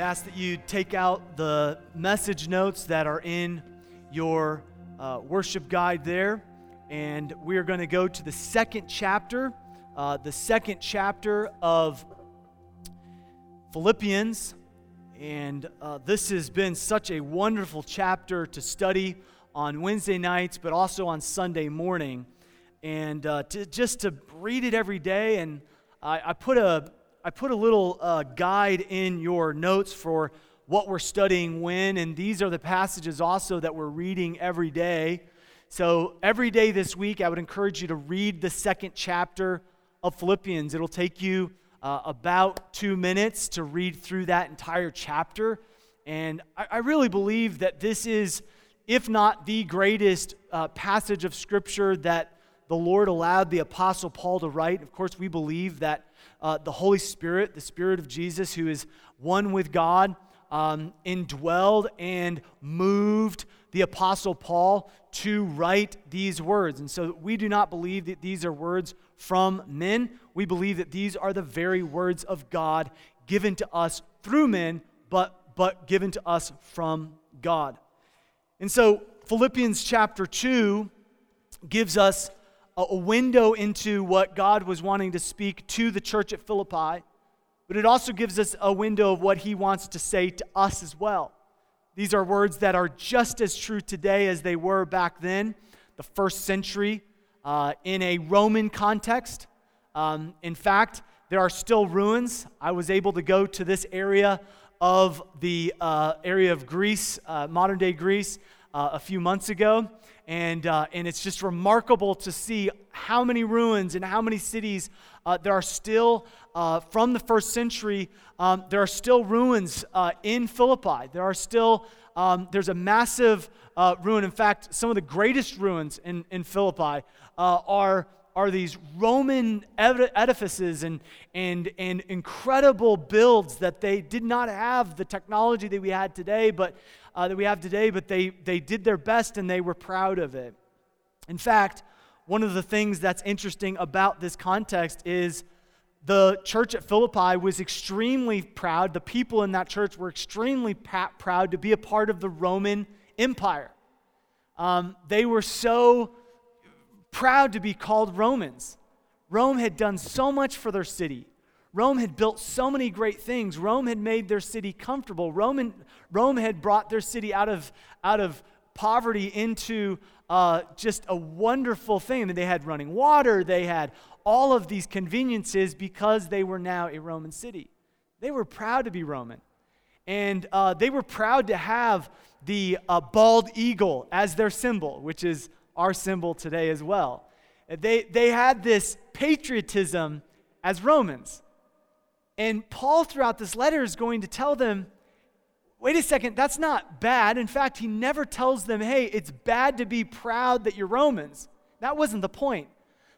I'd ask that you take out the message notes that are in your uh, worship guide there. And we are going to go to the second chapter, uh, the second chapter of Philippians. And uh, this has been such a wonderful chapter to study on Wednesday nights, but also on Sunday morning. And uh, to, just to read it every day. And I, I put a I put a little uh, guide in your notes for what we're studying when, and these are the passages also that we're reading every day. So, every day this week, I would encourage you to read the second chapter of Philippians. It'll take you uh, about two minutes to read through that entire chapter. And I, I really believe that this is, if not the greatest uh, passage of Scripture that the Lord allowed the Apostle Paul to write. Of course, we believe that uh, the Holy Spirit, the Spirit of Jesus, who is one with God, um, indwelled and moved the Apostle Paul to write these words. And so we do not believe that these are words from men. We believe that these are the very words of God given to us through men, but, but given to us from God. And so Philippians chapter 2 gives us a window into what God was wanting to speak to the church at Philippi, but it also gives us a window of what He wants to say to us as well. These are words that are just as true today as they were back then, the first century, uh, in a Roman context. Um, in fact, there are still ruins. I was able to go to this area of the uh, area of Greece, uh, modern day Greece, uh, a few months ago. And, uh, and it's just remarkable to see how many ruins and how many cities uh, there are still uh, from the first century. Um, there are still ruins uh, in Philippi. There are still, um, there's a massive uh, ruin. In fact, some of the greatest ruins in, in Philippi uh, are are these Roman edifices and, and, and incredible builds that they did not have the technology that we had today, but uh, that we have today, but they, they did their best and they were proud of it. In fact, one of the things that's interesting about this context is the church at Philippi was extremely proud. The people in that church were extremely proud to be a part of the Roman Empire. Um, they were so proud to be called Romans. Rome had done so much for their city. Rome had built so many great things. Rome had made their city comfortable. Roman, Rome had brought their city out of, out of poverty into uh, just a wonderful thing. I mean, they had running water, they had all of these conveniences because they were now a Roman city. They were proud to be Roman. And uh, they were proud to have the uh, bald eagle as their symbol, which is our symbol today as well. They, they had this patriotism as Romans. And Paul, throughout this letter, is going to tell them wait a second, that's not bad. In fact, he never tells them, hey, it's bad to be proud that you're Romans. That wasn't the point.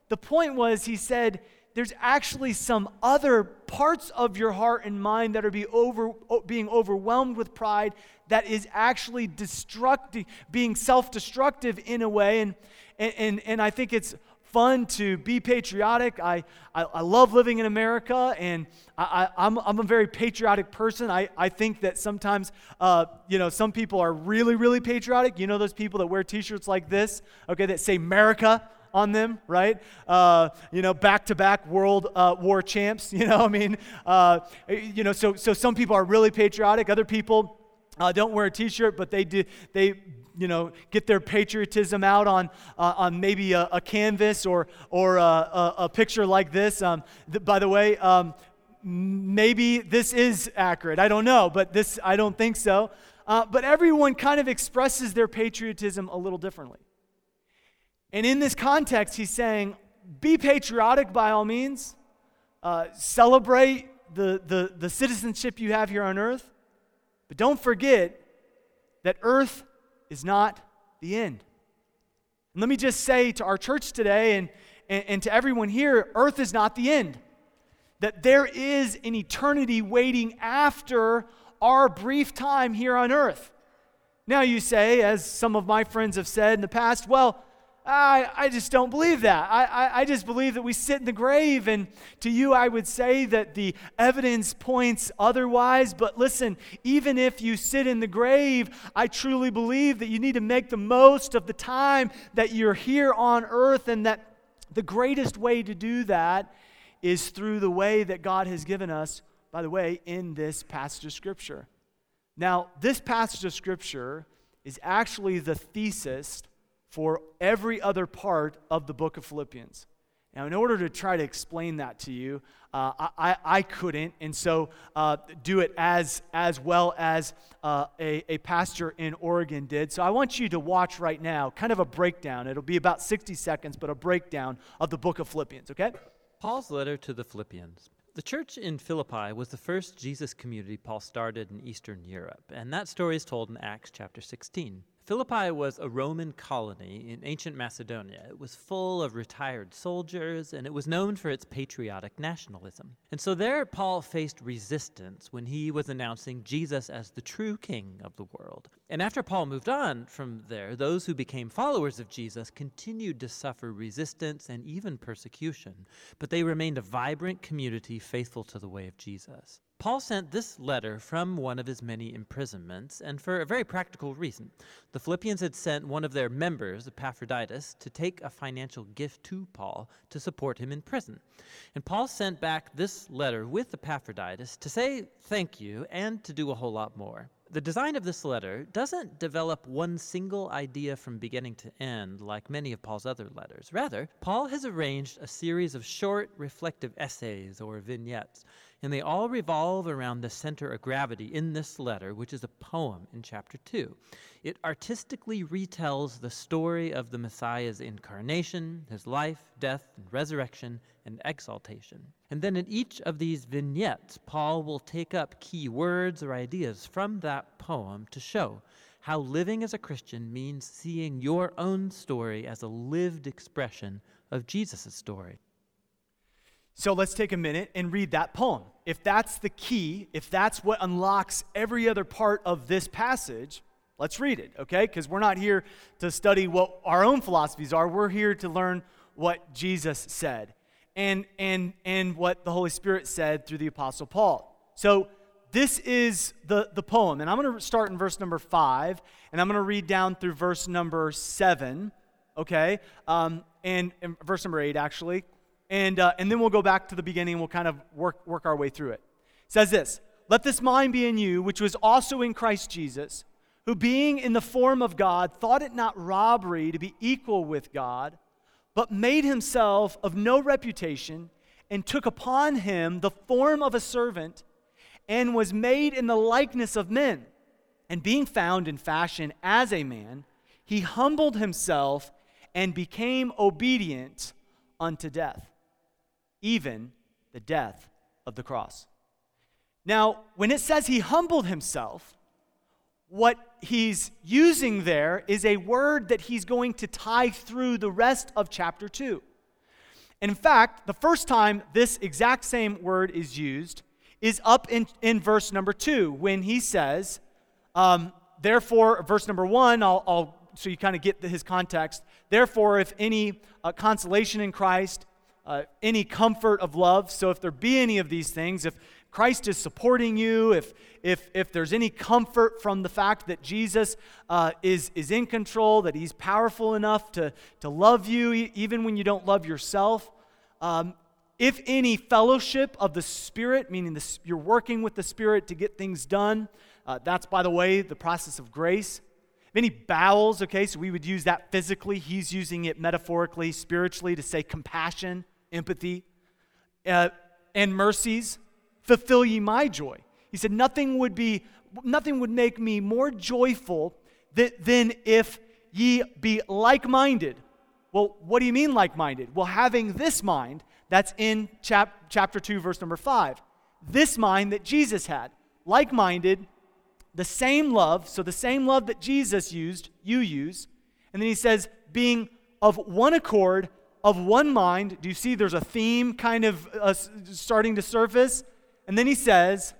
The point was, he said, there's actually some other parts of your heart and mind that are be over, being overwhelmed with pride that is actually destructive, being self destructive in a way. And, and, and I think it's fun to be patriotic. I, I, I love living in America, and I, am I'm, I'm a very patriotic person. I, I think that sometimes, uh, you know, some people are really, really patriotic. You know, those people that wear t shirts like this, okay, that say America on them, right? Uh, you know, back to back world uh, war champs, you know, I mean, uh, you know, so, so some people are really patriotic. Other people, uh, don't wear a t-shirt but they do they you know, get their patriotism out on, uh, on maybe a, a, canvas or, or a, a, a picture like this. Um, th- by the way, um, maybe this is accurate. I don't know, but this, I don't think so. Uh, but everyone kind of expresses their patriotism a little differently. And in this context, he's saying, be patriotic by all means, uh, celebrate the, the, the citizenship you have here on earth, but don't forget that earth is not the end. And let me just say to our church today and, and, and to everyone here earth is not the end. That there is an eternity waiting after our brief time here on earth. Now, you say, as some of my friends have said in the past, well, I, I just don't believe that. I, I, I, just believe that we sit in the grave. And to you, I would say that the evidence points otherwise. But listen, even if you sit in the grave, I truly believe that you need to make the most of the time that you're here on earth. And that the greatest way to do that is through the way that God has given us, by the way, in this passage of Scripture. Now, this passage of Scripture is actually the thesis for every other part of the book of Philippians. Now, in order to try to explain that to you, uh, I, I couldn't, and so uh, do it as, as well as uh, a, a pastor in Oregon did. So I want you to watch right now, kind of a breakdown. It'll be about 60 seconds, but a breakdown of the book of Philippians, okay? Paul's letter to the Philippians. The church in Philippi was the first Jesus community Paul started in Eastern Europe, and that story is told in Acts chapter 16. Philippi was a Roman colony in ancient Macedonia. It was full of retired soldiers, and it was known for its patriotic nationalism. And so there, Paul faced resistance when he was announcing Jesus as the true king of the world. And after Paul moved on from there, those who became followers of Jesus continued to suffer resistance and even persecution, but they remained a vibrant community faithful to the way of Jesus. Paul sent this letter from one of his many imprisonments, and for a very practical reason. The Philippians had sent one of their members, Epaphroditus, to take a financial gift to Paul to support him in prison. And Paul sent back this letter with Epaphroditus to say thank you and to do a whole lot more. The design of this letter doesn't develop one single idea from beginning to end like many of Paul's other letters. Rather, Paul has arranged a series of short, reflective essays or vignettes and they all revolve around the center of gravity in this letter, which is a poem in chapter 2. It artistically retells the story of the Messiah's incarnation, his life, death, and resurrection, and exaltation. And then in each of these vignettes, Paul will take up key words or ideas from that poem to show how living as a Christian means seeing your own story as a lived expression of Jesus' story. So let's take a minute and read that poem. If that's the key, if that's what unlocks every other part of this passage, let's read it, okay? Because we're not here to study what our own philosophies are. We're here to learn what Jesus said and, and, and what the Holy Spirit said through the Apostle Paul. So this is the, the poem. And I'm going to start in verse number five, and I'm going to read down through verse number seven, okay? Um, and, and verse number eight, actually. And, uh, and then we'll go back to the beginning. And we'll kind of work, work our way through it. it. Says this Let this mind be in you, which was also in Christ Jesus, who being in the form of God, thought it not robbery to be equal with God, but made himself of no reputation, and took upon him the form of a servant, and was made in the likeness of men. And being found in fashion as a man, he humbled himself and became obedient unto death even the death of the cross. Now, when it says he humbled himself, what he's using there is a word that he's going to tie through the rest of chapter 2. in fact, the first time this exact same word is used is up in, in verse number 2 when he says, um, Therefore, verse number 1, I'll, I'll so you kind of get the, his context. Therefore, if any uh, consolation in Christ, uh, any comfort of love. So if there be any of these things, if Christ is supporting you, if, if, if there's any comfort from the fact that Jesus uh, is, is in control, that he's powerful enough to, to love you even when you don't love yourself, um, if any fellowship of the Spirit, meaning the, you're working with the Spirit to get things done, uh, that's, by the way, the process of grace. If any bowels, okay, so we would use that physically. He's using it metaphorically, spiritually, to say compassion empathy, uh, and mercies, fulfill ye my joy. He said, nothing would be, nothing would make me more joyful than, than if ye be like-minded. Well, what do you mean like-minded? Well, having this mind, that's in chap, chapter 2, verse number 5. This mind that Jesus had, like-minded, the same love, so the same love that Jesus used, you use. And then he says, being of one accord, of one mind. Do you see there's a theme kind of uh, starting to surface? And then he says,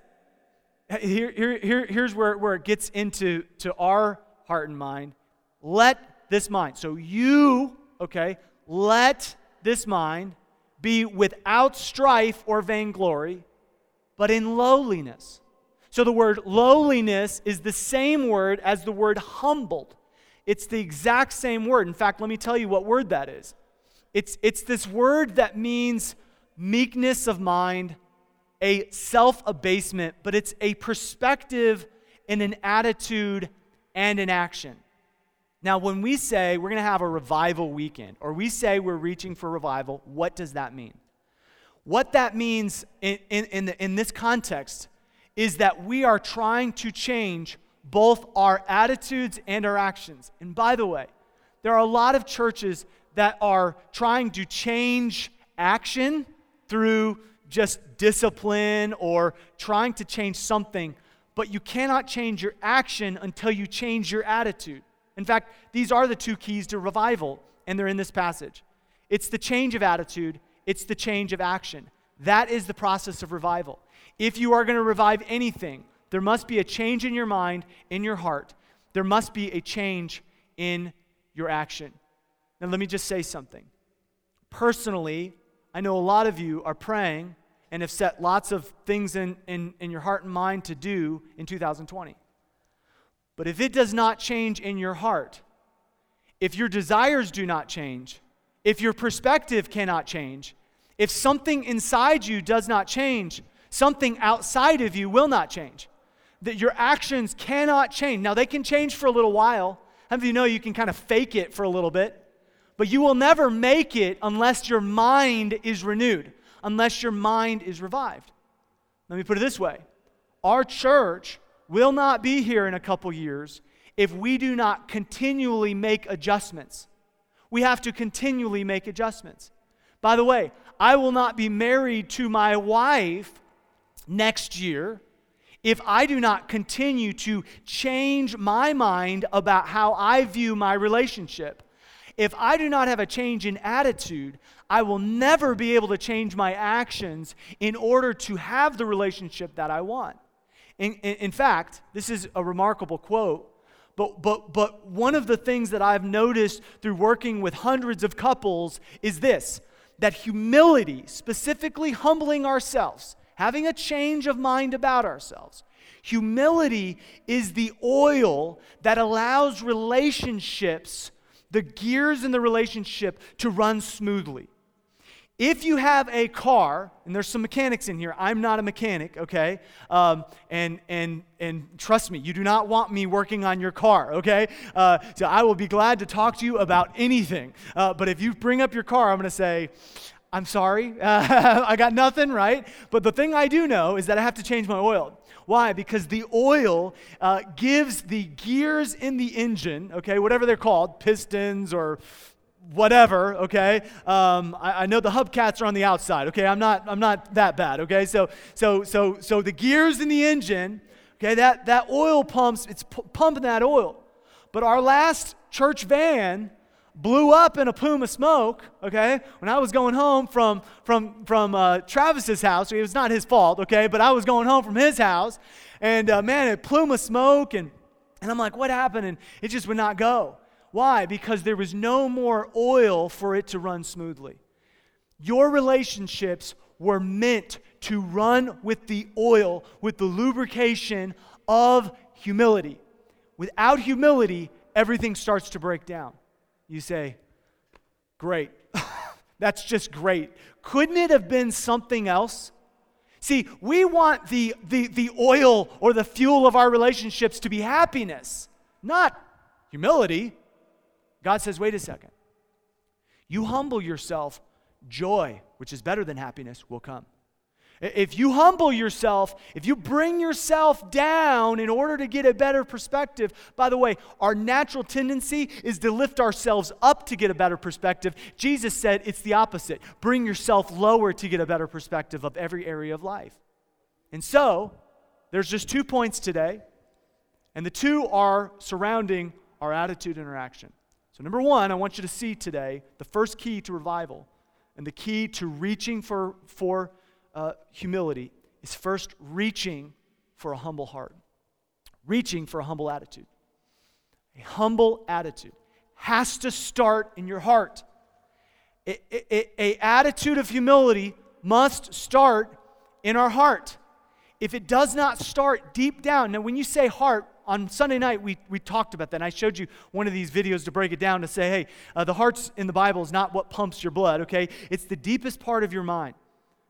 here, here, here, here's where, where it gets into to our heart and mind. Let this mind, so you, okay, let this mind be without strife or vainglory, but in lowliness. So the word lowliness is the same word as the word humbled. It's the exact same word. In fact, let me tell you what word that is. It's, it's this word that means meekness of mind, a self abasement, but it's a perspective and an attitude and an action. Now, when we say we're going to have a revival weekend, or we say we're reaching for revival, what does that mean? What that means in, in, in, the, in this context is that we are trying to change both our attitudes and our actions. And by the way, there are a lot of churches that are trying to change action through just discipline or trying to change something, but you cannot change your action until you change your attitude. In fact, these are the two keys to revival, and they're in this passage. It's the change of attitude, it's the change of action. That is the process of revival. If you are going to revive anything, there must be a change in your mind, in your heart. There must be a change in your action. Now, let me just say something. Personally, I know a lot of you are praying and have set lots of things in, in, in your heart and mind to do in 2020. But if it does not change in your heart, if your desires do not change, if your perspective cannot change, if something inside you does not change, something outside of you will not change. That your actions cannot change. Now, they can change for a little while. How many of you know you can kind of fake it for a little bit? But you will never make it unless your mind is renewed unless your mind is revived. Let me put it this way our church will not be here in a couple years if we do not continually make adjustments. We have to continually make adjustments. By the way, I will not be married to my wife next year if I do not continue to change my mind about how I view my relationship. If I do not have a change in attitude, I will never be able to change my actions in order to have the relationship that I want. In, in, in, fact, this is a remarkable quote, but, but, but one of the things that I've noticed through working with hundreds of couples is this that humility, specifically humbling ourselves, having a change of mind about ourselves, humility is the oil that allows relationships, the gears in the relationship, to run smoothly. If you have a car, and there's some mechanics in here, I'm not a mechanic, okay? Um, and, and, and trust me, you do not want me working on your car, okay? Uh, so I will be glad to talk to you about anything. Uh, but if you bring up your car, I'm to say, I'm sorry, uh, I got nothing, right? But the thing I do know is that I have to change my oil. Why? Because the oil uh, gives the gears in the engine, okay, whatever they're called, pistons or whatever, okay? Um, I, I, know the hubcaps are on the outside, okay? I'm not, I'm not that bad, okay? So, so, so, so the gears in the engine, okay, that, that oil pumps, it's p- pumping that oil. But our last church van blew up in a plume of smoke, okay? When I was going home from, from, from uh, Travis's house, it was not his fault, okay? But I was going home from his house, and uh, man, a plume of smoke, and, and I'm like, what happened? And it just would not go. Why? Because there was no more oil for it to run smoothly. Your relationships were meant to run with the oil, with the lubrication of humility. Without humility, everything starts to break down. You say, Great. That's just great. Couldn't it have been something else? See, we want the, the, the oil or the fuel of our relationships to be happiness, not humility. God says, wait a second. You humble yourself, joy, which is better than happiness, will come. If you humble yourself, if you bring yourself down in order to get a better perspective, by the way, our natural tendency is to lift ourselves up to get a better perspective. Jesus said it's the opposite bring yourself lower to get a better perspective of every area of life. And so, there's just two points today. And the two are surrounding our attitude and our action. So, number one, I want you to see today the first key to revival and the key to reaching for, for uh, humility is first reaching for a humble heart, reaching for a humble attitude. A humble attitude has to start in your heart. A, a, a, attitude of humility must start in our heart. If it does not start deep down, now when you say heart, on Sunday night, we, we talked about that. And I showed you one of these videos to break it down to say, hey, uh, the heart's in the Bible is not what pumps your blood, okay? It's the deepest part of your mind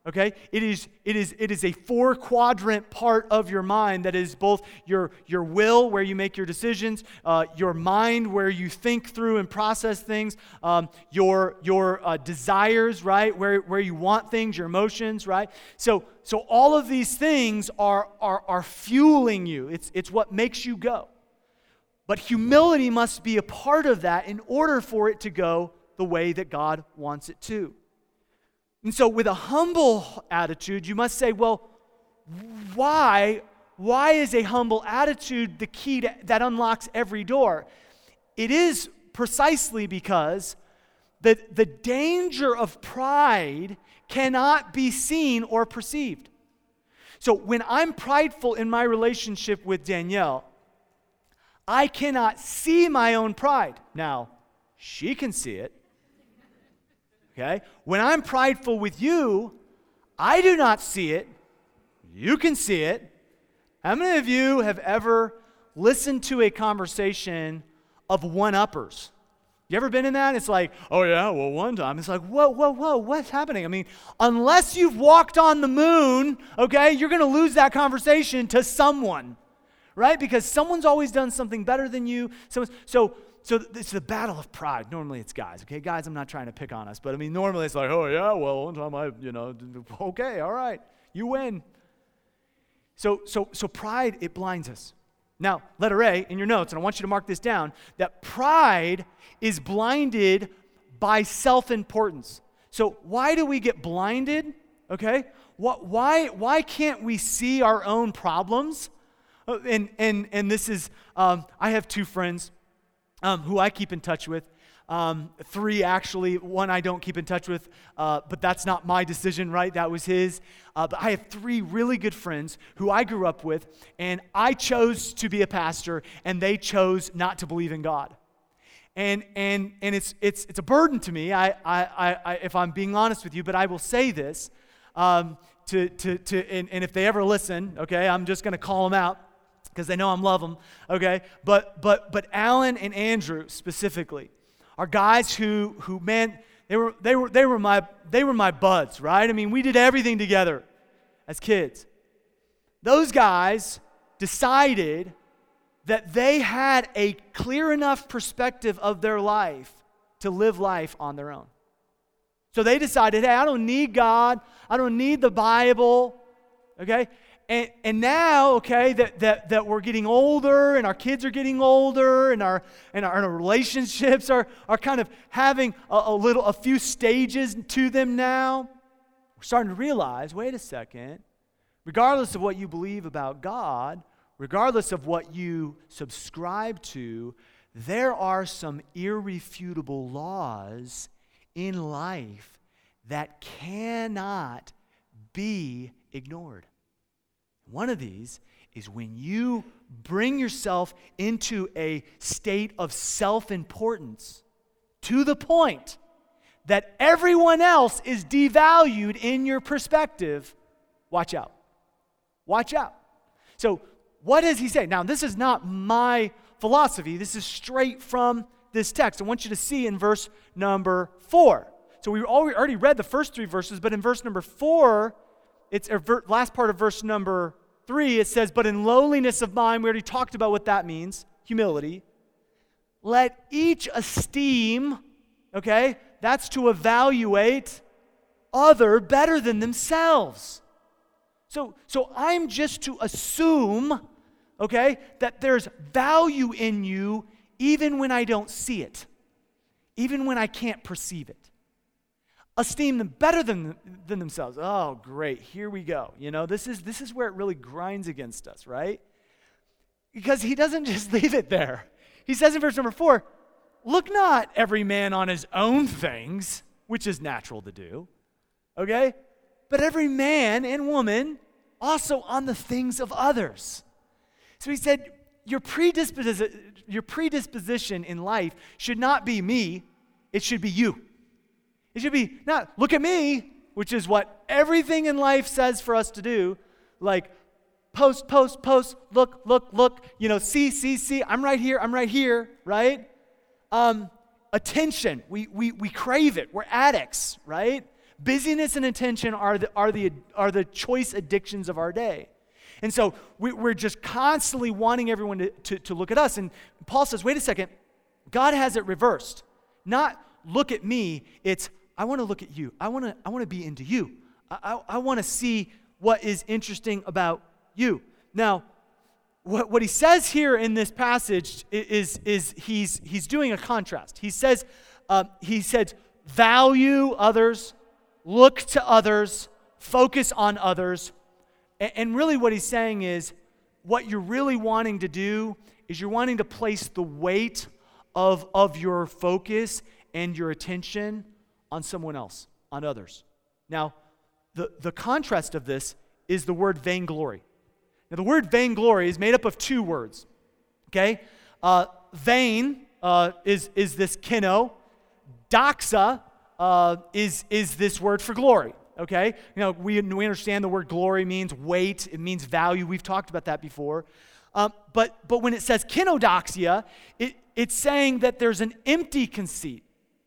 okay? It is it is it is a four quadrant part of your mind that is both your your will where you make your decisions uh, your mind where you think through and process things um, your your uh, desires right? Where where you want things your emotions right? So so all of these things are are are fueling you. It's it's what makes you go. But humility must be a part of that in order for it to go the way that god wants it to and so, with a humble attitude, you must say, well, why? Why is a humble attitude the key to, that unlocks every door? It is precisely because the, the danger of pride cannot be seen or perceived. So, when I'm prideful in my relationship with Danielle, I cannot see my own pride. Now, she can see it. Okay? When I'm prideful with you, I do not see it. You can see it. How many of you have ever listened to a conversation of one uppers? You ever been in that? It's like, oh yeah, well, one time. It's like, whoa, whoa, whoa, what's happening? I mean, unless you've walked on the moon, okay, you're going to lose that conversation to someone, right? Because someone's always done something better than you. so, so it's the battle of pride. Normally it's guys, okay? Guys, I'm not trying to pick on us, but I mean, normally it's like, oh, yeah, well, one time I, you know, okay, all right, you win. So, so, so pride, it blinds us. Now, letter A in your notes, and I want you to mark this down, that pride is blinded by self importance. So, why do we get blinded? Okay? What, why, why can't we see our own problems? Uh, and, and, and this is, um, I have two friends um, who I keep in touch with. Um, three, actually. One I don't keep in touch with, uh, but that's not my decision, right? That was his. Uh, but I have three really good friends who I grew up with, and I chose to be a pastor, and they chose not to believe in God. And, and, and it's, it's, it's a burden to me, I, I, I, if I'm being honest with you, but I will say this. Um, to, to, to, and, and if they ever listen, okay, I'm just going to call them out because they know I'm love them, okay? But but but Alan and Andrew specifically are guys who who man they were they were they were my they were my buds, right? I mean, we did everything together as kids. Those guys decided that they had a clear enough perspective of their life to live life on their own. So they decided, hey, I don't need God. I don't need the Bible. Okay? And, and now, okay, that, that, that we're getting older and our kids are getting older and our, and our, and our relationships are, are kind of having a, a little, a few stages to them now, we're starting to realize wait a second, regardless of what you believe about God, regardless of what you subscribe to, there are some irrefutable laws in life that cannot be ignored. One of these is when you bring yourself into a state of self importance to the point that everyone else is devalued in your perspective, watch out. Watch out. So, what does he say? Now, this is not my philosophy, this is straight from this text. I want you to see in verse number four. So, we already read the first three verses, but in verse number four, it's last part of verse number three, it says, But in lowliness of mind, we already talked about what that means humility. Let each esteem, okay, that's to evaluate other better than themselves. So, so I'm just to assume, okay, that there's value in you even when I don't see it, even when I can't perceive it esteem them better than, than themselves. Oh, great. Here we go. You know, this is, this is where it really grinds against us, right? because he doesn't just leave it there. He says in verse number four, Look not every man on his own things, which is natural to do, okay? But every man and woman also on the things of others. So he said, Your predisposition, your predisposition in life should not be me, it should be you. It should be not, look at me, which is what everything in life says for us to do. Like, post, post, post, look, look, look, you know, see, see, see, I'm right here, I'm right here, right? Um, attention, we, we, we crave it, we're addicts, right? Busyness and attention are the, are the, are the choice addictions of our day. And so we, are just constantly wanting everyone to, to, to look at us. And Paul says, wait a second, God has it reversed. Not look at me, it's I want to look at you. I want to I want to be into you. I, I, I want to see what is interesting about you. Now, what, what he says here in this passage is, is he's, he's doing a contrast. He says, uh, he said, value others, look to others, focus on others. And, and really, what he's saying is, what you're really wanting to do is you're wanting to place the weight of, of your focus and your attention on someone else, on others. Now, the, the contrast of this is the word vainglory. Now, the word vainglory is made up of two words, okay? Uh, vain uh, is, is this kino, doxa uh, is, is this word for glory, okay? You know, we, we understand the word glory means weight, it means value. We've talked about that before. Um, but, but when it says kenodoxia, it, it's saying that there's an empty conceit.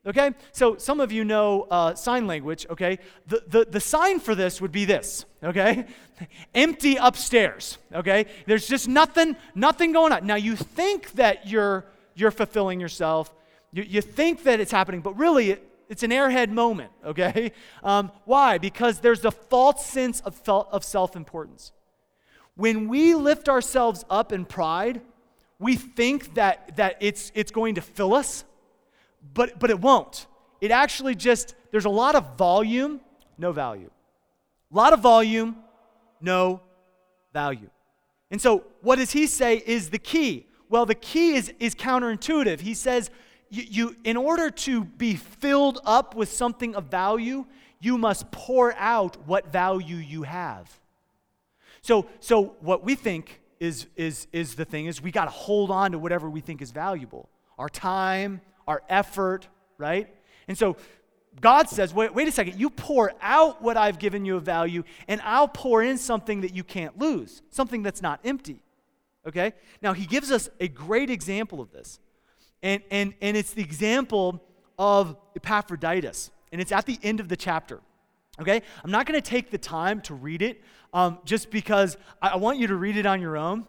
Okay? So some of you know uh, sign language, okay? The, the, the sign for this would be this, okay? Empty upstairs, okay? There's just nothing, nothing going on. Now you think that you're, you're fulfilling yourself, you, you think that it's happening, but really it, it's an airhead moment, okay? Um, why? Because there's a false sense of, of self importance. When we lift ourselves up in pride, we think that, that it's, it's going to fill us but, but it won't. It actually just, there's a lot of volume, no value. A lot of volume, no value. And so, what does he say is the key? Well, the key is, is counterintuitive. He says, you, you, in order to be filled up with something of value, you must pour out what value you have. So, so what we think is, is, is the thing is we got to hold on to whatever we think is valuable our time, our effort, right? And so God says, wait, wait a second, you pour out what I've given you of value, and I'll pour in something that you can't lose, something that's not empty. Okay? Now, he gives us a great example of this. And, and, and it's the example of Epaphroditus. And it's at the end of the chapter. Okay? I'm not going to take the time to read it um, just because I, I want you to read it on your own.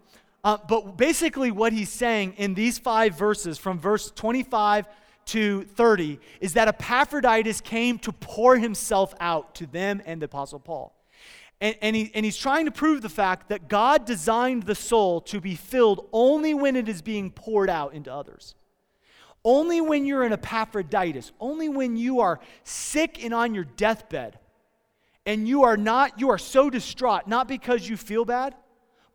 Uh, but basically, what he's saying in these five verses, from verse 25 to 30, is that Epaphroditus came to pour himself out to them and the Apostle Paul. And, and, he, and he's trying to prove the fact that God designed the soul to be filled only when it is being poured out into others. Only when you're an Epaphroditus, only when you are sick and on your deathbed, and you are not, you are so distraught, not because you feel bad,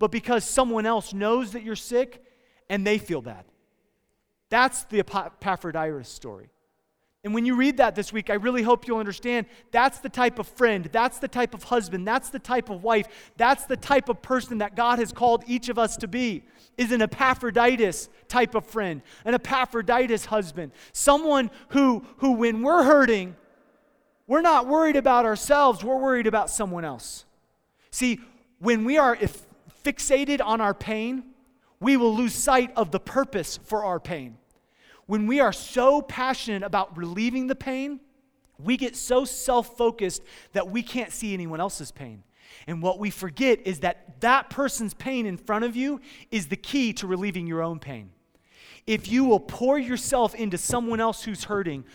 but because someone else knows that you're sick and they feel bad. That's the Epaphroditus story. And when you read that this week, I really hope you'll understand that's the type of friend, that's the type of husband, that's the type of wife, that's the type of person that God has called each of us to be. Is an Epaphroditus type of friend, an Epaphroditus husband, someone who who when we're hurting, we're not worried about ourselves, we're worried about someone else. See, when we are if fixated on our pain, we will lose sight of the purpose for our pain. When we are so passionate about relieving the pain, we get so self focused that we can't see anyone else's pain. And what we forget is that that person's pain in front of you is the key to relieving your own pain. If you will pour yourself into someone else who's hurting,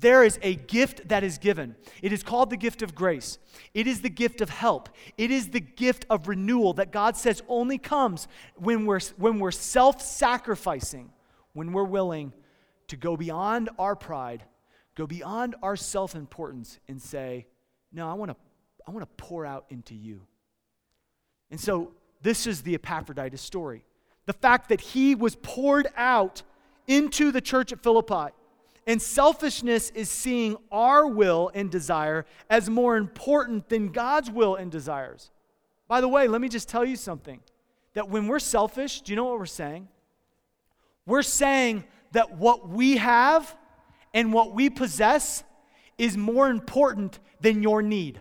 there is a gift that is given. It is called the gift of grace. It is the gift of help. It is the gift of renewal that God says only comes when we're, when we're self sacrificing, when we're willing to go beyond our pride, go beyond our self importance, and say, No, I want to I want to pour out into you. And so this is the Epaphroditus story. the fact that he was poured out into the church at Philippi. And selfishness is seeing our will and desire as more important than God's will and desires. By the way, let me just tell you something that when we're selfish, do you know what we're saying? We're saying that what we have and what we possess is more important than your need.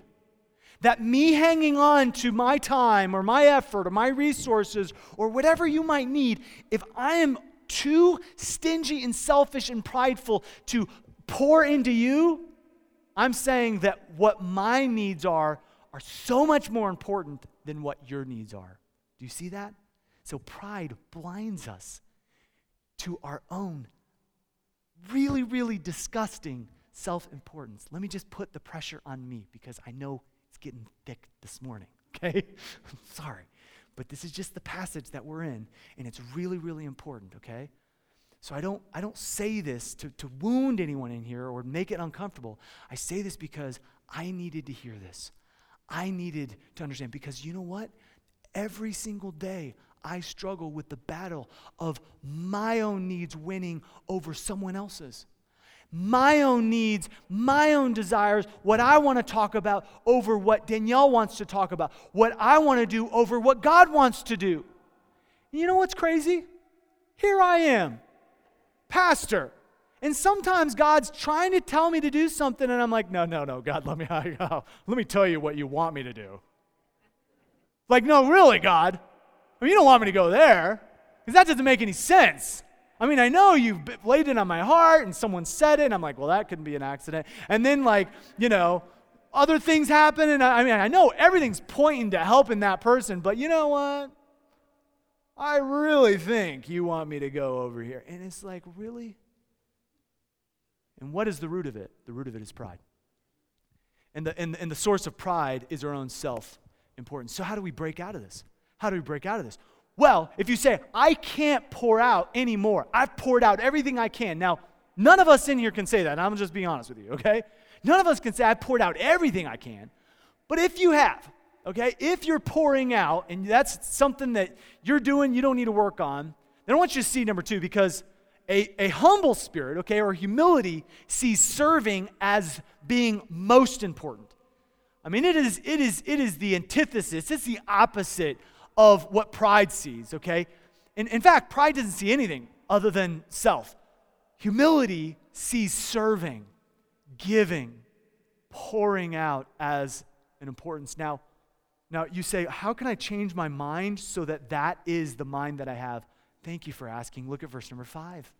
That me hanging on to my time or my effort or my resources or whatever you might need, if I am too stingy and selfish and prideful to pour into you, I'm saying that what my needs are are so much more important than what your needs are. Do you see that? So pride blinds us to our own really, really disgusting self importance. Let me just put the pressure on me because I know it's getting thick this morning, okay? Sorry. But this is just the passage that we're in, and it's really, really important, okay? So I don't, I don't say this to, to wound anyone in here or make it uncomfortable. I say this because I needed to hear this. I needed to understand because you know what? Every single day, I struggle with the battle of my own needs winning over someone else's. My own needs, my own desires, what I want to talk about over what Danielle wants to talk about, what I want to do over what God wants to do. You know what's crazy? Here I am, pastor. And sometimes God's trying to tell me to do something, and I'm like, no, no, no, God, let me, oh, let me tell you what you want me to do. Like, no, really, God. I mean, you don't want me to go there because that doesn't make any sense. I mean, I know you've laid it on my heart and someone said it, and I'm like, well, that couldn't be an accident. And then, like, you know, other things happen, and I, I mean, I know everything's pointing to helping that person, but you know what? I really think you want me to go over here. And it's like, really? And what is the root of it? The root of it is pride. And the, and, and the source of pride is our own self importance. So, how do we break out of this? How do we break out of this? Well, if you say, I can't pour out anymore, I've poured out everything I can. Now, none of us in here can say that. I'm just being honest with you, okay? None of us can say, I've poured out everything I can. But if you have, okay, if you're pouring out and that's something that you're doing, you don't need to work on, then I want you to see number two because a, a humble spirit, okay, or humility sees serving as being most important. I mean, it is, it is, it is the antithesis, it's the opposite of what pride sees, okay? In, in fact, pride doesn't see anything other than self. Humility sees serving, giving, pouring out as an importance. Now, now you say, how can I change my mind so that that is the mind that I have? Thank you for asking. Look at verse number five.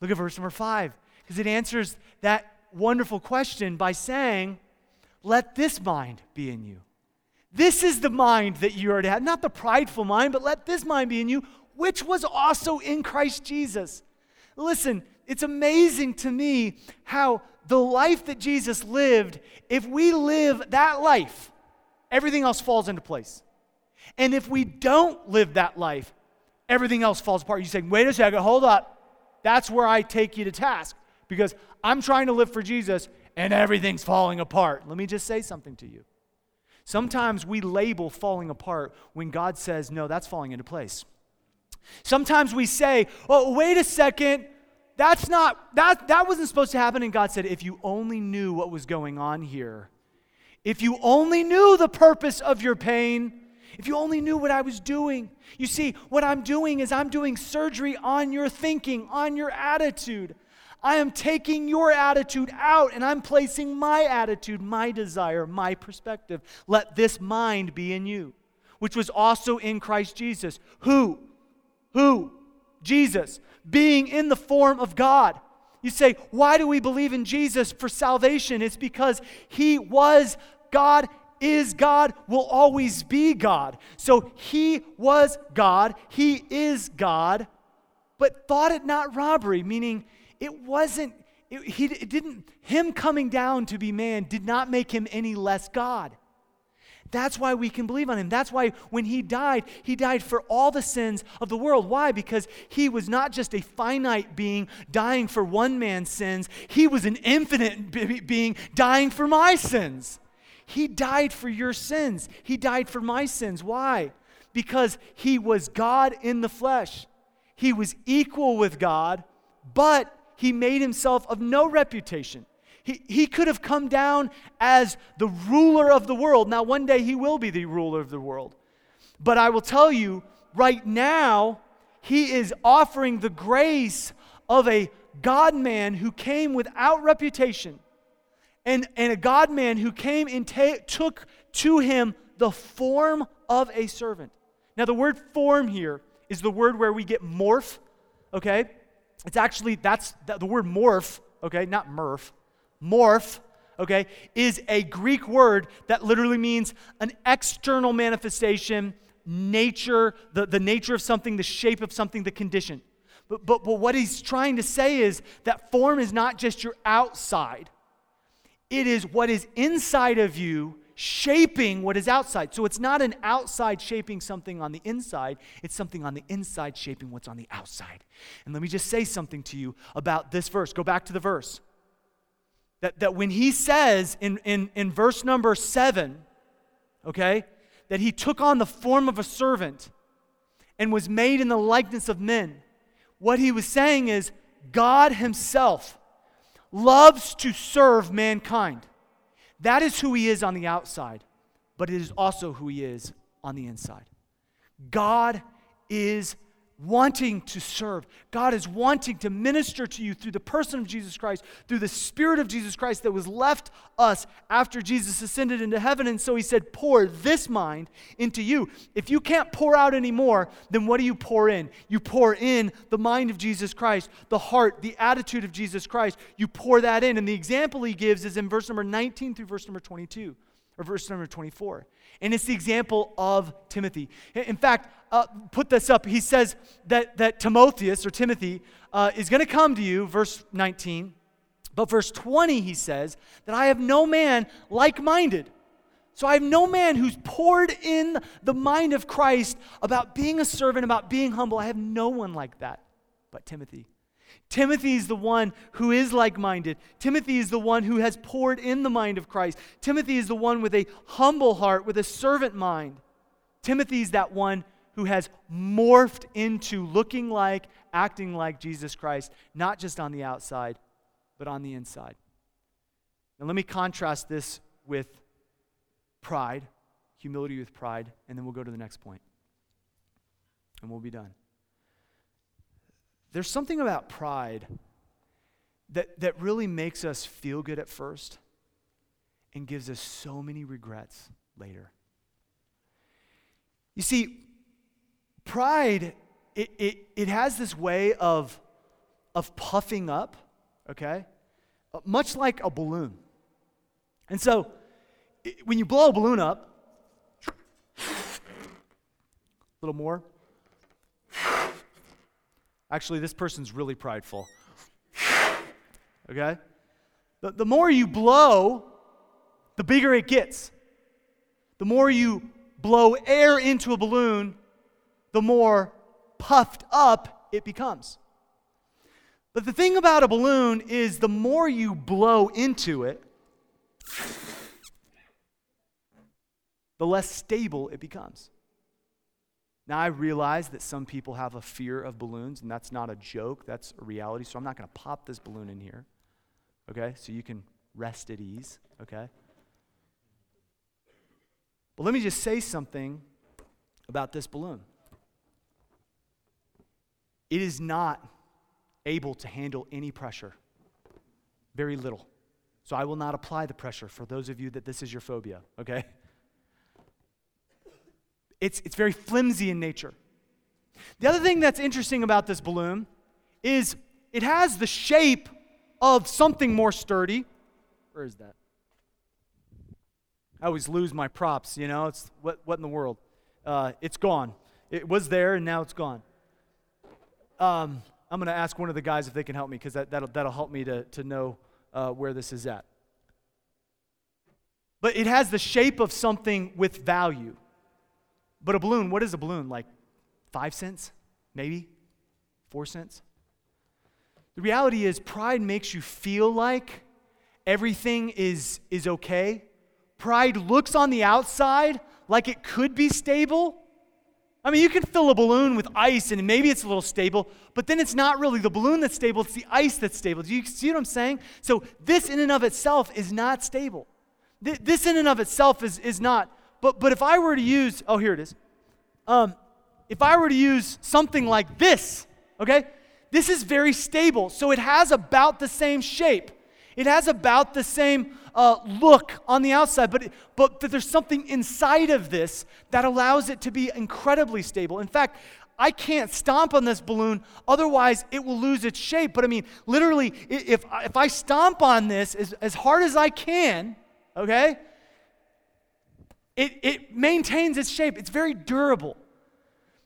Look at verse number five, because it answers that wonderful question by saying, Let this mind be in you this is the mind that you already had, not the prideful mind, but let this mind be in you, which was also in Christ Jesus. Listen, it's amazing to me how the life that Jesus lived, if we live that life, everything else falls into place. And if we don't live that life, everything else falls apart. You say, wait a second, hold up. That's where I take you to task because I'm trying to live for Jesus and everything's falling apart. Let me just say something to you. Sometimes we label falling apart when God says, no, that's falling into place. Sometimes we say, oh, wait a second, that's not, that, that wasn't supposed to happen. And God said, if you only knew what was going on here, if you only knew the purpose of your pain, if you only knew what I was doing. You see, what I'm doing is I'm doing surgery on your thinking, on your attitude. I am taking your attitude out and I'm placing my attitude, my desire, my perspective. Let this mind be in you, which was also in Christ Jesus. Who? Who? Jesus, being in the form of God. You say, why do we believe in Jesus for salvation? It's because he was God, is God, will always be God. So he was God, he is God, but thought it not robbery, meaning it wasn't, it, he, it didn't, him coming down to be man did not make him any less God. That's why we can believe on him. That's why when he died, he died for all the sins of the world. Why? Because he was not just a finite being dying for one man's sins, he was an infinite being dying for my sins. He died for your sins, he died for my sins. Why? because he was God in the flesh. He was equal with God, but he made himself of no reputation. He, he could have come down as the ruler of the world. Now, one day he will be the ruler of the world. But I will tell you, right now, he is offering the grace of a God man who came without reputation and, and a God man who came and ta- took to him the form of a servant. Now, the word form here is the word where we get morph, okay? It's actually, that's the word morph, okay, not murph. Morph, okay, is a Greek word that literally means an external manifestation, nature, the, the nature of something, the shape of something, the condition. But, but, but what he's trying to say is that form is not just your outside, it is what is inside of you shaping what is outside. So it's not an outside shaping something on the inside, it's something on the inside shaping what's on the outside. And let me just say something to you about this verse. Go back to the verse. That, that when he says in, in, in verse number seven, okay, that he took on the form of a servant and was made in the likeness of men, what he was saying is God himself loves to serve mankind. That is who he is on the outside, but it is also who he is on the inside. God is wanting to serve. God is wanting to minister to you through the person of Jesus Christ, through the Spirit of Jesus Christ that was left us after Jesus ascended into heaven. And so he said, Pour this mind into you. If you can't pour out anymore, then what do you pour in? You pour in the mind of Jesus Christ, the heart, the attitude of Jesus Christ. You pour that in. And the example he gives is in verse number 19 through verse number 22, or verse number 24. And it's the example of Timothy. In fact, uh, put this up. He says that, that Timotheus or Timothy uh, is going to come to you, verse 19. But verse 20, he says, that I have no man like minded. So I have no man who's poured in the mind of Christ about being a servant, about being humble. I have no one like that but Timothy. Timothy is the one who is like minded. Timothy is the one who has poured in the mind of Christ. Timothy is the one with a humble heart, with a servant mind. Timothy is that one who has morphed into looking like, acting like Jesus Christ, not just on the outside, but on the inside. Now, let me contrast this with pride, humility with pride, and then we'll go to the next point. And we'll be done. There's something about pride that, that really makes us feel good at first and gives us so many regrets later. You see, pride, it, it, it has this way of, of puffing up, okay? Uh, much like a balloon. And so, it, when you blow a balloon up, a little more, Actually, this person's really prideful. Okay? The, the more you blow, the bigger it gets. The more you blow air into a balloon, the more puffed up it becomes. But the thing about a balloon is the more you blow into it, the less stable it becomes. Now, I realize that some people have a fear of balloons, and that's not a joke, that's a reality. So I'm not going to pop this balloon in here, okay? So you can rest at ease, okay? But let me just say something about this balloon. It is not able to handle any pressure, very little. So I will not apply the pressure for those of you that this is your phobia, okay? It's, it's very flimsy in nature. The other thing that's interesting about this balloon is it has the shape of something more sturdy. Where is that? I always lose my props, you know? It's what, what in the world? Uh, it's gone. It was there and now it's gone. Um, I'm going to ask one of the guys if they can help me because that, that'll, that'll help me to, to know uh, where this is at. But it has the shape of something with value. But a balloon, what is a balloon? Like five cents? Maybe? Four cents? The reality is, pride makes you feel like everything is, is okay. Pride looks on the outside like it could be stable, I mean, you can fill a balloon with ice and maybe it's a little stable, but then it's not really the balloon that's stable, it's the ice that's stable. Do you see what I'm saying? So, this in and of itself is not stable. This in and of itself is, is not. But, but if I were to use, oh, here it is. Um, if I were to use something like this, okay, this is very stable. So it has about the same shape. It has about the same uh, look on the outside, but, it, but there's something inside of this that allows it to be incredibly stable. In fact, I can't stomp on this balloon, otherwise, it will lose its shape. But I mean, literally, if, if I stomp on this as, as hard as I can, okay, it, it maintains its shape. It's very durable,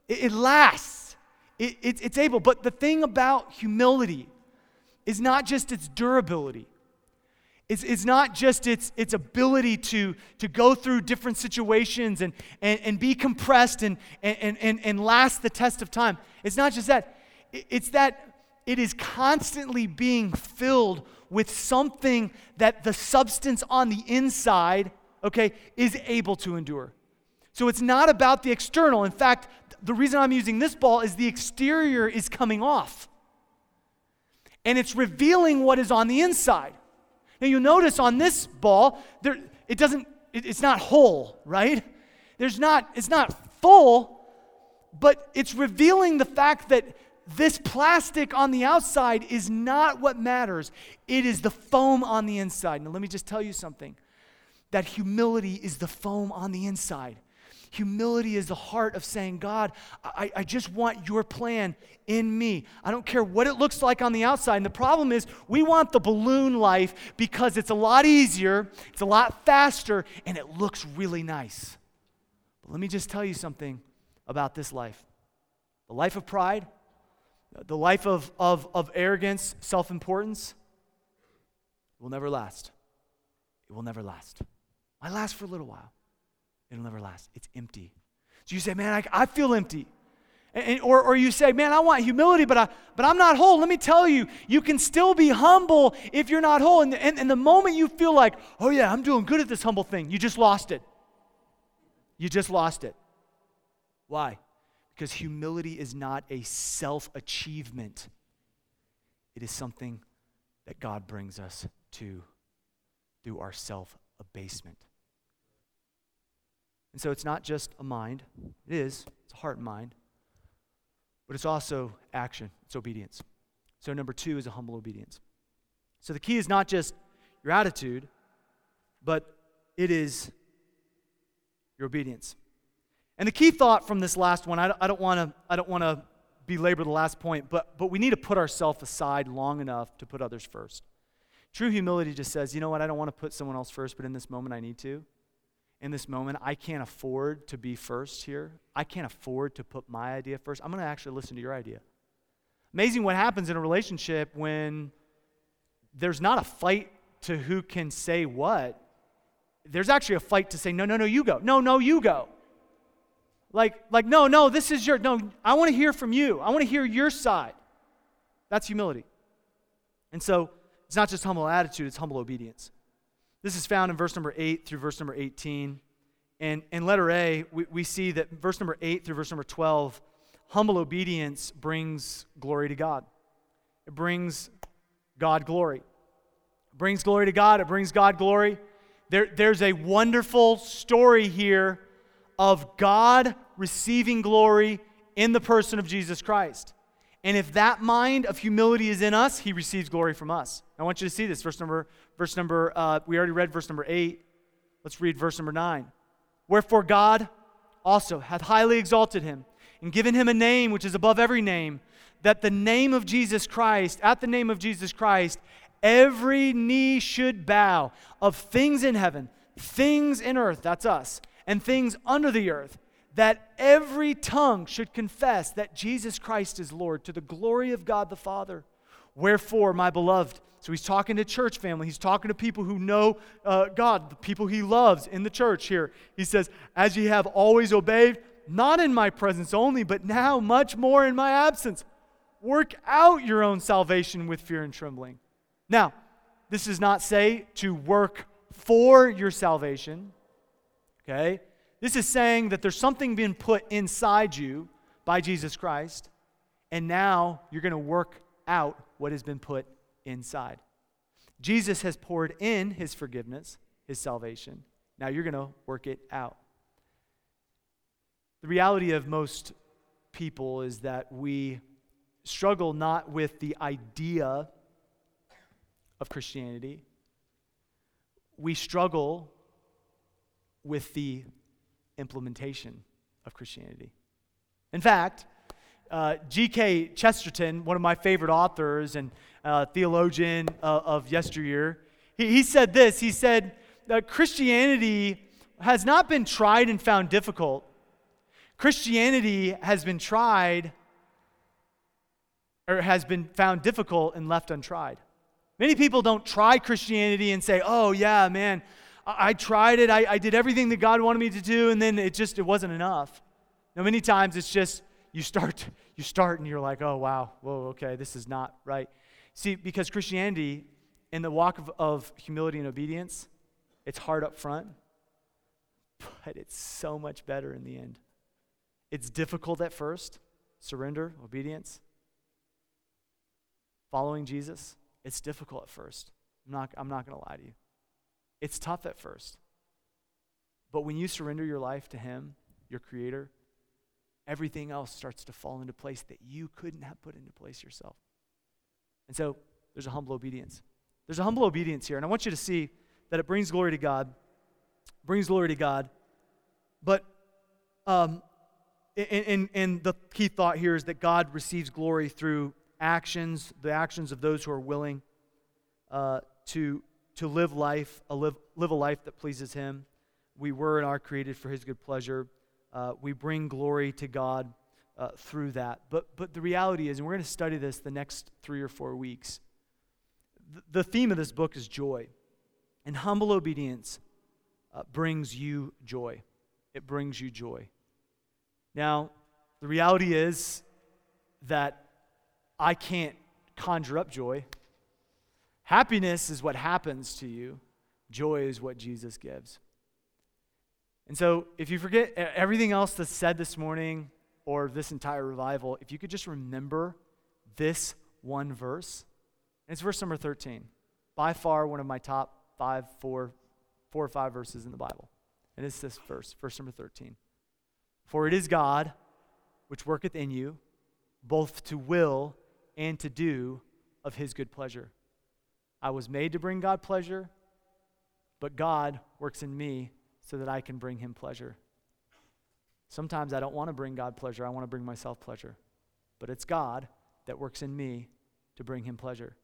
it, it lasts, it, it, it's able. But the thing about humility is not just its durability. It's, it's not just its, its ability to, to go through different situations and, and, and be compressed and, and, and, and last the test of time. It's not just that. It's that it is constantly being filled with something that the substance on the inside, okay, is able to endure. So it's not about the external. In fact, the reason I'm using this ball is the exterior is coming off. And it's revealing what is on the inside. Now you'll notice on this ball, there, it doesn't, it, it's not whole, right? There's not, it's not full, but it's revealing the fact that this plastic on the outside is not what matters. It is the foam on the inside. Now, let me just tell you something that humility is the foam on the inside. Humility is the heart of saying, God, I, I just want your plan in me. I don't care what it looks like on the outside. And the problem is, we want the balloon life because it's a lot easier, it's a lot faster, and it looks really nice. But let me just tell you something about this life the life of pride, the life of, of, of arrogance, self importance, will never last. It will never last. Might last for a little while. It'll never last. It's empty. So you say, man, I, I feel empty. And, or, or you say, man, I want humility, but, I, but I'm not whole. Let me tell you, you can still be humble if you're not whole. And, and, and the moment you feel like, oh, yeah, I'm doing good at this humble thing, you just lost it. You just lost it. Why? Because humility is not a self achievement, it is something that God brings us to through our self abasement. And so it's not just a mind, it is, it's a heart and mind, but it's also action, it's obedience. So, number two is a humble obedience. So, the key is not just your attitude, but it is your obedience. And the key thought from this last one, I don't want to I don't want to belabor the last point, but but we need to put ourselves aside long enough to put others first. True humility just says, you know what, I don't want to put someone else first, but in this moment I need to in this moment, I can't afford to be first here. I can't afford to put my idea first. I'm going to actually listen to your idea. Amazing what happens in a relationship when there's not a fight to who can say what. There's actually a fight to say, no, no, no, you go. No, no, you go. Like, like no, no, this is your, no, I want to hear from you. I want to hear your side. That's humility. And so it's not just humble attitude, it's humble obedience. This is found in verse number 8 through verse number 18. And in letter A, we, we see that verse number 8 through verse number 12, humble obedience brings glory to God. It brings God glory. It brings glory to God. It brings God glory. There, there's a wonderful story here of God receiving glory in the person of Jesus Christ. And if that mind of humility is in us, he receives glory from us. I want you to see this. Verse number, verse number, uh, we already read verse number eight. Let's read verse number nine. Wherefore God also hath highly exalted him and given him a name which is above every name, that the name of Jesus Christ, at the name of Jesus Christ, every knee should bow of things in heaven, things in earth, that's us, and things under the earth, that every tongue should confess that Jesus Christ is Lord to the glory of God the Father. Wherefore, my beloved, so he's talking to church family. He's talking to people who know uh, God, the people he loves in the church here. He says, As ye have always obeyed, not in my presence only, but now much more in my absence. Work out your own salvation with fear and trembling. Now, this does not say to work for your salvation, okay? This is saying that there's something being put inside you by Jesus Christ, and now you're going to work out what has been put inside. Jesus has poured in his forgiveness, his salvation. Now you're going to work it out. The reality of most people is that we struggle not with the idea of Christianity, we struggle with the implementation of Christianity. In fact, uh, G.K. Chesterton, one of my favorite authors and uh, theologian uh, of yesteryear, he, he said this. He said, that Christianity has not been tried and found difficult. Christianity has been tried or has been found difficult and left untried. Many people don't try Christianity and say, oh, yeah, man, I, tried it. I, I did everything that God wanted me to do, and then it just it wasn't enough. Now, many times it's just you start, you start and you're like, oh, wow, whoa, okay, this is not right. See, because Christianity, in the walk of, of humility and obedience, it's hard up front, but it's so much better in the end. It's difficult at first surrender, obedience, following Jesus. It's difficult at first. I'm not, I'm not going to lie to you. It's tough at first. But when you surrender your life to Him, your Creator, everything else starts to fall into place that you couldn't have put into place yourself. And so there's a humble obedience. There's a humble obedience here. And I want you to see that it brings glory to God, brings glory to God. But, um, and, and the key thought here is that God receives glory through actions, the actions of those who are willing uh, to, to live life, a live, live a life that pleases Him. We were and are created for His good pleasure. Uh, we bring glory to God uh, through that. But, but the reality is, and we're going to study this the next three or four weeks, th- the theme of this book is joy. And humble obedience uh, brings you joy. It brings you joy. Now, the reality is that I can't conjure up joy. Happiness is what happens to you, joy is what Jesus gives. And so, if you forget everything else that's said this morning or this entire revival, if you could just remember this one verse, and it's verse number 13. By far one of my top five, four, four or five verses in the Bible. And it's this verse, verse number 13. For it is God which worketh in you, both to will and to do of his good pleasure. I was made to bring God pleasure, but God works in me so that I can bring him pleasure. Sometimes I don't want to bring God pleasure, I want to bring myself pleasure. But it's God that works in me to bring him pleasure.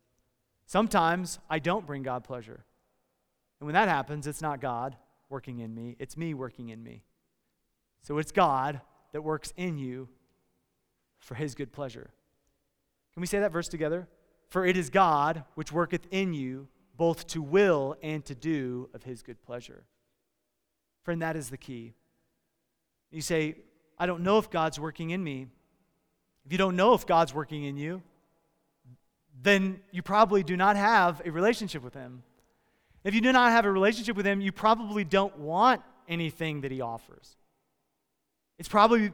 Sometimes I don't bring God pleasure. And when that happens, it's not God working in me, it's me working in me. So it's God that works in you for his good pleasure. Can we say that verse together? For it is God which worketh in you both to will and to do of his good pleasure. Friend, that is the key. You say, I don't know if God's working in me. If you don't know if God's working in you, then you probably do not have a relationship with him. If you do not have a relationship with Him, you probably don't want anything that He offers. It's probably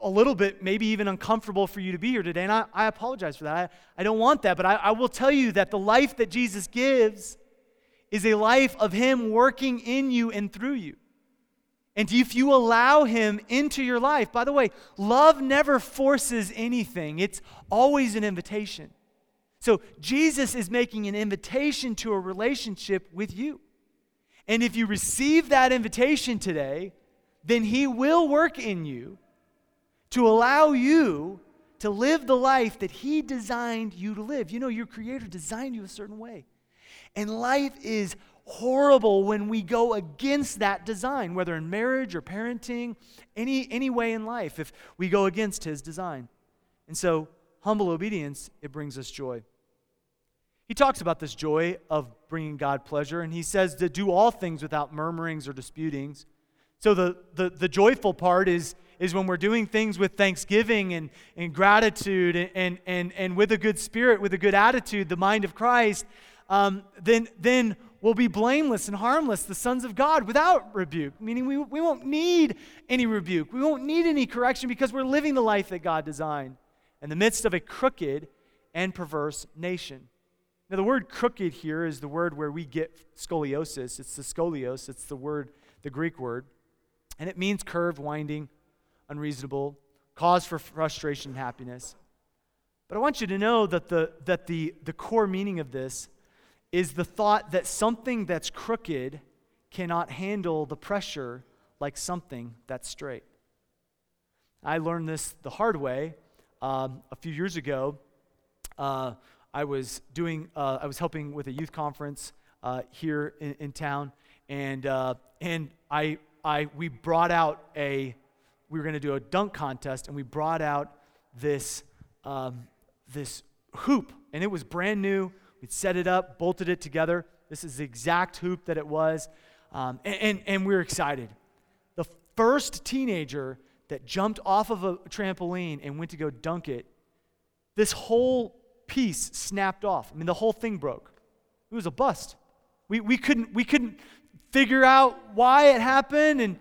a little bit, maybe even uncomfortable for you to be here today, and I, I apologize for that. I, I don't want that, but I, I will tell you that the life that Jesus gives is a life of Him working in you and through you. And if you allow Him into your life, by the way, love never forces anything, it's always an invitation. So Jesus is making an invitation to a relationship with you. And if you receive that invitation today, then he will work in you to allow you to live the life that he designed you to live. You know, your creator designed you a certain way. And life is horrible when we go against that design, whether in marriage or parenting, any, any way in life, if we go against his design. And so, humble obedience, it brings us joy. He talks about this joy of bringing God pleasure, and he says to do all things without murmurings or disputings. So the, the, the joyful part is, is when we're doing things with thanksgiving and, and gratitude and, and, and with a good spirit, with a good attitude, the mind of Christ, um, then, then will be blameless and harmless, the sons of God, without rebuke, meaning we, we won't need any rebuke. We won't need any correction because we're living the life that God designed in the midst of a crooked and perverse nation. Now, the word crooked here is the word where we get scoliosis. It's the scolios, it's the word, the Greek word. And it means curved, winding, unreasonable, cause for frustration and happiness. But I want you to know that the, that the, the core meaning of this is the thought that something that's crooked cannot handle the pressure like something that's straight. I learned this the hard way um, a few years ago. Uh, I was doing, uh, I was helping with a youth conference uh, here in, in, town, and uh, and I, I, we brought out a, we were going to do a dunk contest, and we brought out this, um, this hoop, and it was brand new. We'd set it up, bolted it together. This is the exact hoop that it was, um, and, and, and we were excited. The first teenager that jumped off of a trampoline and went to go dunk it, this whole piece snapped off. I mean, the whole thing broke. It was a bust. We, we, couldn't, we couldn't figure out why it happened. And,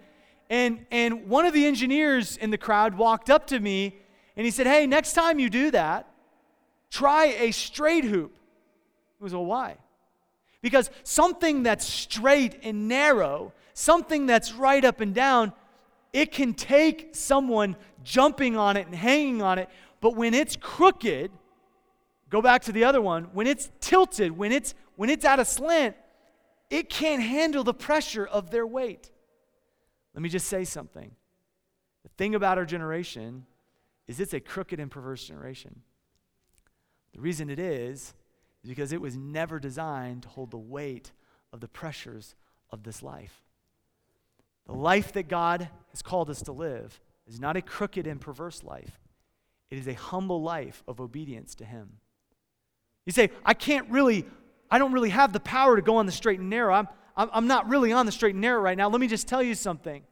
and, and one of the engineers in the crowd walked up to me and he said, Hey, next time you do that, try a straight hoop. It was, Well, why? Because something that's straight and narrow, something that's right up and down, it can take someone jumping on it and hanging on it. But when it's crooked, Go back to the other one. When it's tilted, when it's when it's at a slant, it can't handle the pressure of their weight. Let me just say something. The thing about our generation is it's a crooked and perverse generation. The reason it is is because it was never designed to hold the weight of the pressures of this life. The life that God has called us to live is not a crooked and perverse life. It is a humble life of obedience to Him. You say, I can't really, I don't really have the power to go on the straight and narrow. I'm, I'm, not really on the straight and narrow right now. Let me just tell you something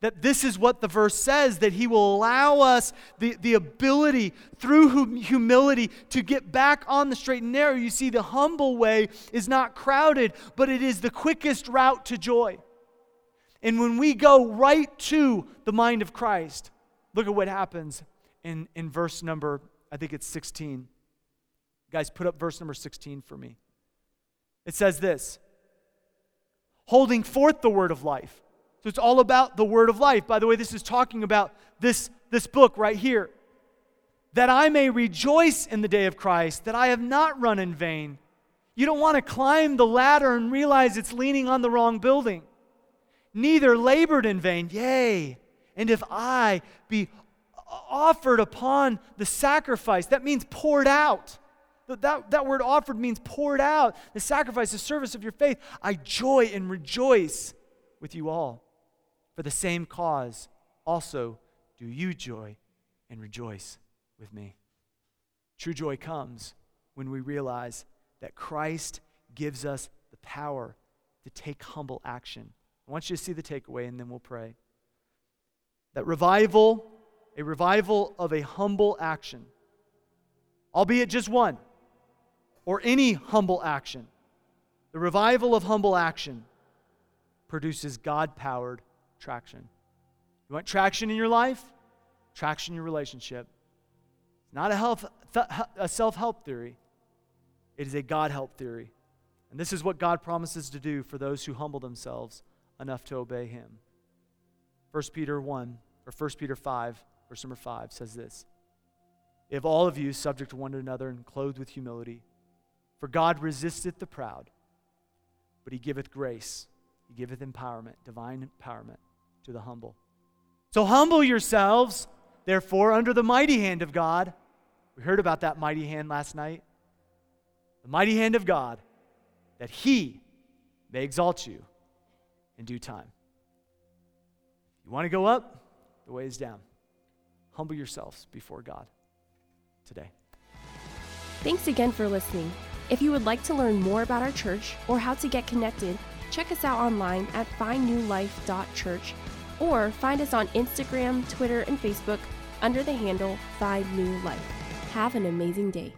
that this is what the verse says that he will allow us the, the ability through humility to get back on the straight and narrow. You see, the humble way is not crowded, but it is the quickest route to joy. And when we go right to the mind of Christ, look at what happens in, in verse number, I think it's 16. Guys, put up verse number 16 for me. It says this holding forth the word of life. So it's all about the word of life. By the way, this is talking about this, this book right here. That I may rejoice in the day of Christ, that I have not run in vain. You don't want to climb the ladder and realize it's leaning on the wrong building. Neither labored in vain. Yea, and if I be offered upon the sacrifice, that means poured out. That, that word offered means poured out, the sacrifice, the service of your faith. I joy and rejoice with you all. For the same cause, also do you joy and rejoice with me. True joy comes when we realize that Christ gives us the power to take humble action. I want you to see the takeaway and then we'll pray. That revival, a revival of a humble action, albeit just one or any humble action. The revival of humble action produces God powered traction. You want traction in your life? Traction in your relationship. It's not a, a self help theory, it is a God help theory. And this is what God promises to do for those who humble themselves enough to obey Him. 1 Peter 1, or 1 Peter 5, verse number 5 says this If all of you subject to one another and clothed with humility, for God resisteth the proud, but he giveth grace, he giveth empowerment, divine empowerment to the humble. So humble yourselves, therefore, under the mighty hand of God. We heard about that mighty hand last night. The mighty hand of God, that he may exalt you in due time. You want to go up? The way is down. Humble yourselves before God today. Thanks again for listening. If you would like to learn more about our church or how to get connected, check us out online at findnewlife.church or find us on Instagram, Twitter, and Facebook under the handle Find New Life. Have an amazing day.